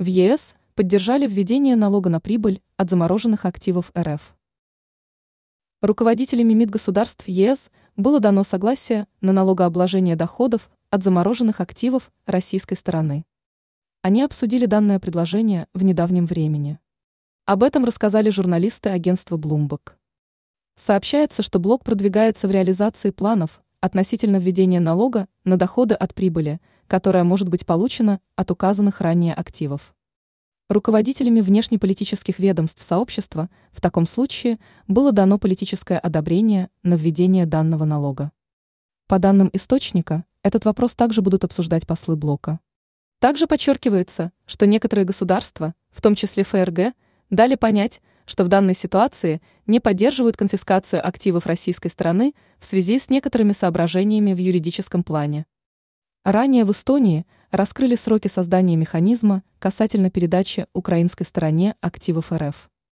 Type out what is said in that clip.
В ЕС поддержали введение налога на прибыль от замороженных активов РФ. Руководителями МИД государств ЕС было дано согласие на налогообложение доходов от замороженных активов российской стороны. Они обсудили данное предложение в недавнем времени. Об этом рассказали журналисты агентства Bloomberg. Сообщается, что блок продвигается в реализации планов относительно введения налога на доходы от прибыли, которая может быть получена от указанных ранее активов. Руководителями внешнеполитических ведомств сообщества в таком случае было дано политическое одобрение на введение данного налога. По данным источника, этот вопрос также будут обсуждать послы блока. Также подчеркивается, что некоторые государства, в том числе ФРГ, дали понять, что в данной ситуации не поддерживают конфискацию активов российской стороны в связи с некоторыми соображениями в юридическом плане. Ранее в Эстонии раскрыли сроки создания механизма касательно передачи украинской стороне активов РФ.